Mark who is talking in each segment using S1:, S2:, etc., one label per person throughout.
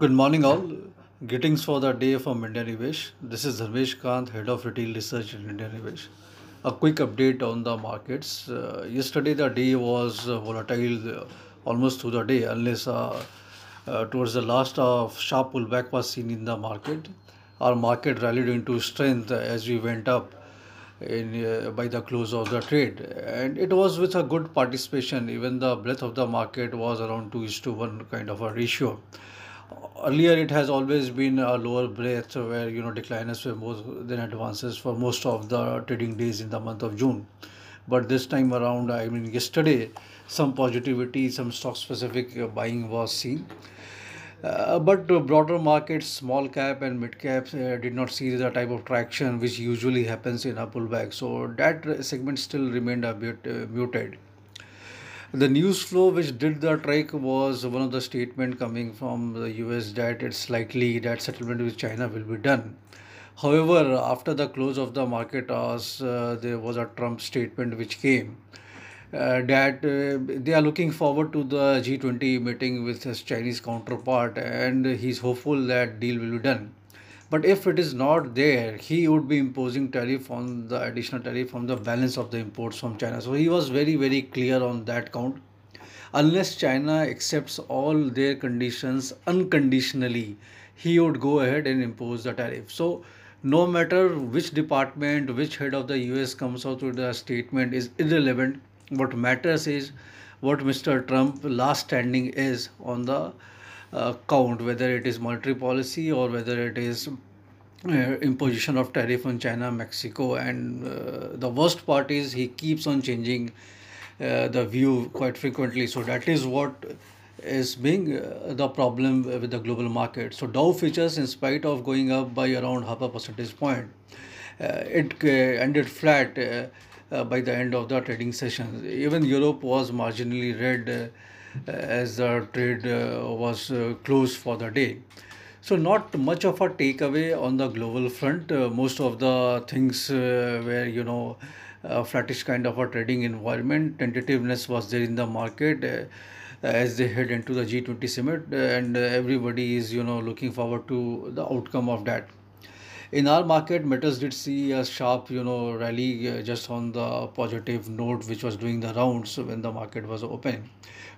S1: Good morning, all. Greetings for the day from India Nivesh. This is Dharmesh Kant, Head of Retail Research in India Nivesh. A quick update on the markets. Uh, yesterday, the day was uh, volatile uh, almost through the day, unless uh, uh, towards the last, uh, sharp pullback was seen in the market. Our market rallied into strength as we went up in by the close of the trade, and it was with a good participation. Even the breadth of the market was around two is to one kind of a ratio earlier it has always been a lower breadth where you know decliners were more than advances for most of the trading days in the month of June. But this time around, I mean, yesterday, some positivity, some stock specific buying was seen. Uh, but broader markets, small cap and mid caps, uh, did not see the type of traction which usually happens in a pullback. So that segment still remained a bit uh, muted. The news flow which did the trick was one of the statement coming from the US that it's likely that settlement with China will be done. However, after the close of the market hours, uh, there was a Trump statement which came uh, that uh, they are looking forward to the G20 meeting with his Chinese counterpart, and he's hopeful that deal will be done. But if it is not there, he would be imposing tariff on the additional tariff on the balance of the imports from China. So he was very, very clear on that count. Unless China accepts all their conditions unconditionally, he would go ahead and impose the tariff. So no matter which department, which head of the US comes out with a statement is irrelevant. What matters is what Mr. Trump last standing is on the uh, count, whether it is monetary policy or whether it is uh, imposition of tariff on China, Mexico, and uh, the worst part is he keeps on changing uh, the view quite frequently. So that is what is being uh, the problem with the global market. So Dow futures, in spite of going up by around half a percentage point, uh, it ended flat by the end of the trading session. Even Europe was marginally red as the trade uh, was uh, closed for the day. So not much of a takeaway on the global front. Uh, most of the things uh, were, you know, flattish kind of a trading environment. Tentativeness was there in the market uh, as they head into the G20 summit, uh, and uh, everybody is, you know, looking forward to the outcome of that. In our market, metals did see a sharp, you know, rally uh, just on the positive note, which was doing the rounds when the market was open.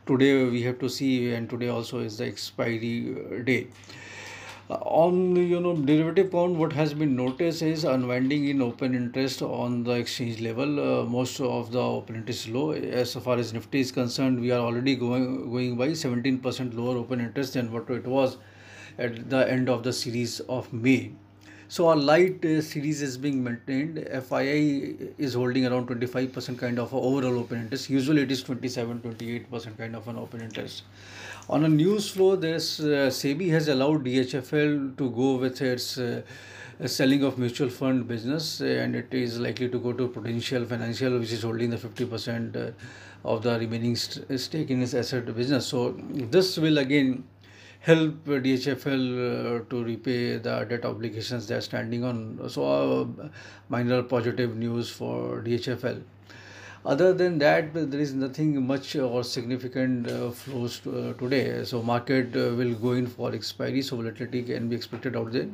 S1: Today we have to see, and today also is the expiry uh, day. Uh, on you know derivative count, what has been noticed is unwinding in open interest on the exchange level. Uh, most of the open interest is low. As far as Nifty is concerned, we are already going going by 17% lower open interest than what it was at the end of the series of May. So our light uh, series is being maintained. FII is holding around 25% kind of overall open interest. Usually it is 27, 28% kind of an open interest. On a news flow, this uh, SEBI has allowed DHFL to go with its uh, selling of mutual fund business, uh, and it is likely to go to Prudential Financial, which is holding the 50% uh, of the remaining st- stake in its asset business. So this will again help DHFL uh, to repay the debt obligations they are standing on. So, uh, minor positive news for DHFL. Other than that, there is nothing much or significant uh, flows to, uh, today. So, market uh, will go in for expiry. So, volatility can be expected out there.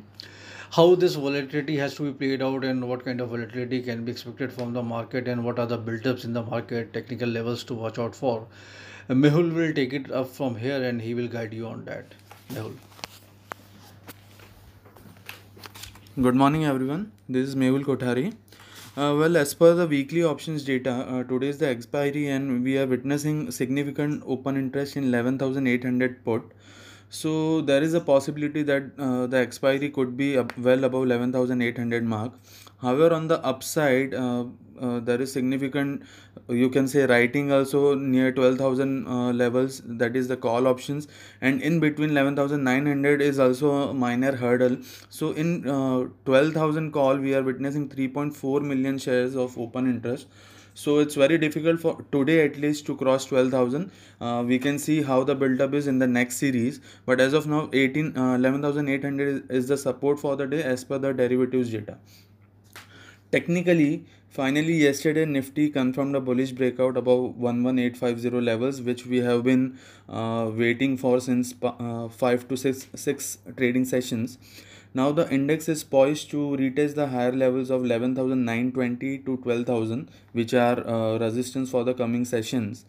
S1: How this volatility has to be played out and what kind of volatility can be expected from the market and what are the build-ups in the market, technical levels to watch out for. Mehul will take it up from here and he will guide you on that. Mehul.
S2: Good morning, everyone. This is Mehul Kothari. Uh, well, as per the weekly options data, uh, today is the expiry, and we are witnessing significant open interest in 11,800 put. So there is a possibility that uh, the expiry could be up well above 11,800 mark. However, on the upside, uh, uh, there is significant, you can say, writing also near 12,000 uh, levels. That is the call options, and in between 11,900 is also a minor hurdle. So in uh, 12,000 call, we are witnessing 3.4 million shares of open interest so it's very difficult for today at least to cross 12000 uh, we can see how the build-up is in the next series but as of now 18 uh, 11800 is, the support for the day as per the derivatives data technically Finally, yesterday Nifty confirmed a bullish breakout above 11850 levels, which we have been uh, waiting for since uh, five to six six trading sessions. Now the index is poised to retest the higher levels of 11,920 to 12,000, which are uh, resistance for the coming sessions.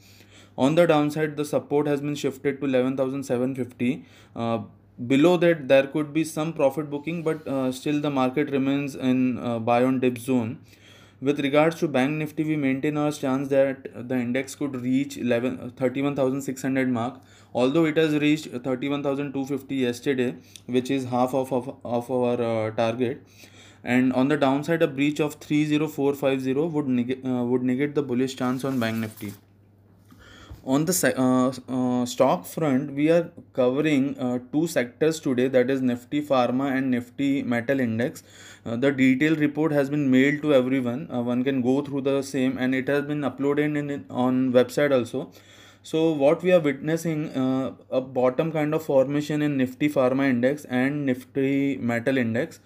S2: On the downside, the support has been shifted to 11,750. Uh, below that, there could be some profit booking, but uh, still the market remains in uh, buy on dip zone. With regards to Bank Nifty, we maintain our stance that the index could reach 11, 31,600 mark. Although it has reached 31,250 yesterday, which is half of, of, of our uh, target. And on the downside, a breach of 30450 would, neg- uh, would negate the bullish chance on Bank Nifty on the uh, uh, stock front we are covering uh, two sectors today that is nifty pharma and nifty metal index. Uh, the detailed report has been mailed to everyone. Uh, one can go through the same and it has been uploaded in on website also. So what we are witnessing uh, a bottom kind of formation in nifty pharma index and nifty metal index.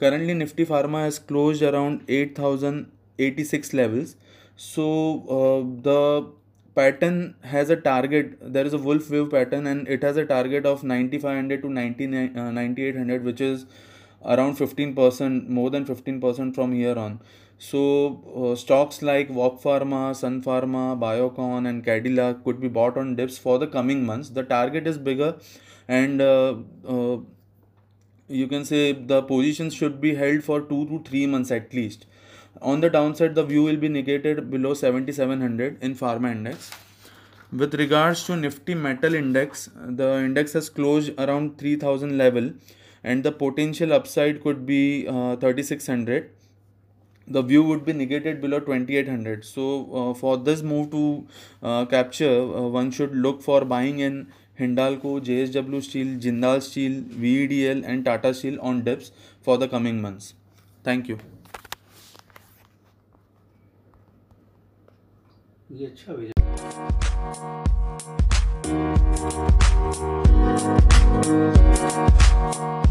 S2: Currently nifty pharma has closed around 8086 levels. So the pattern has a target there is a Wolfe Wave pattern and it has a target of 9500 to 99 uh, 9800 which is around 15% more than 15% from here on so uh, stocks like Walk Pharma, Sun Pharma, Biocon and Cadila could be bought on dips for the coming months. The target is bigger and uh, uh, you can say the positions should be held for 2 to 3 months at least on the downside, the view will be negated below 7700 in pharma index. With regards to Nifty Metal Index, the index has closed around 3000 level and the potential upside could be uh, 3600 the view would be negated below 2800 so uh, for this move to uh, capture uh, one should look for buying in hindalco jsw steel jindal steel vedl and tata steel on dips for the coming months. Thank you
S1: ये अच्छा भी Thank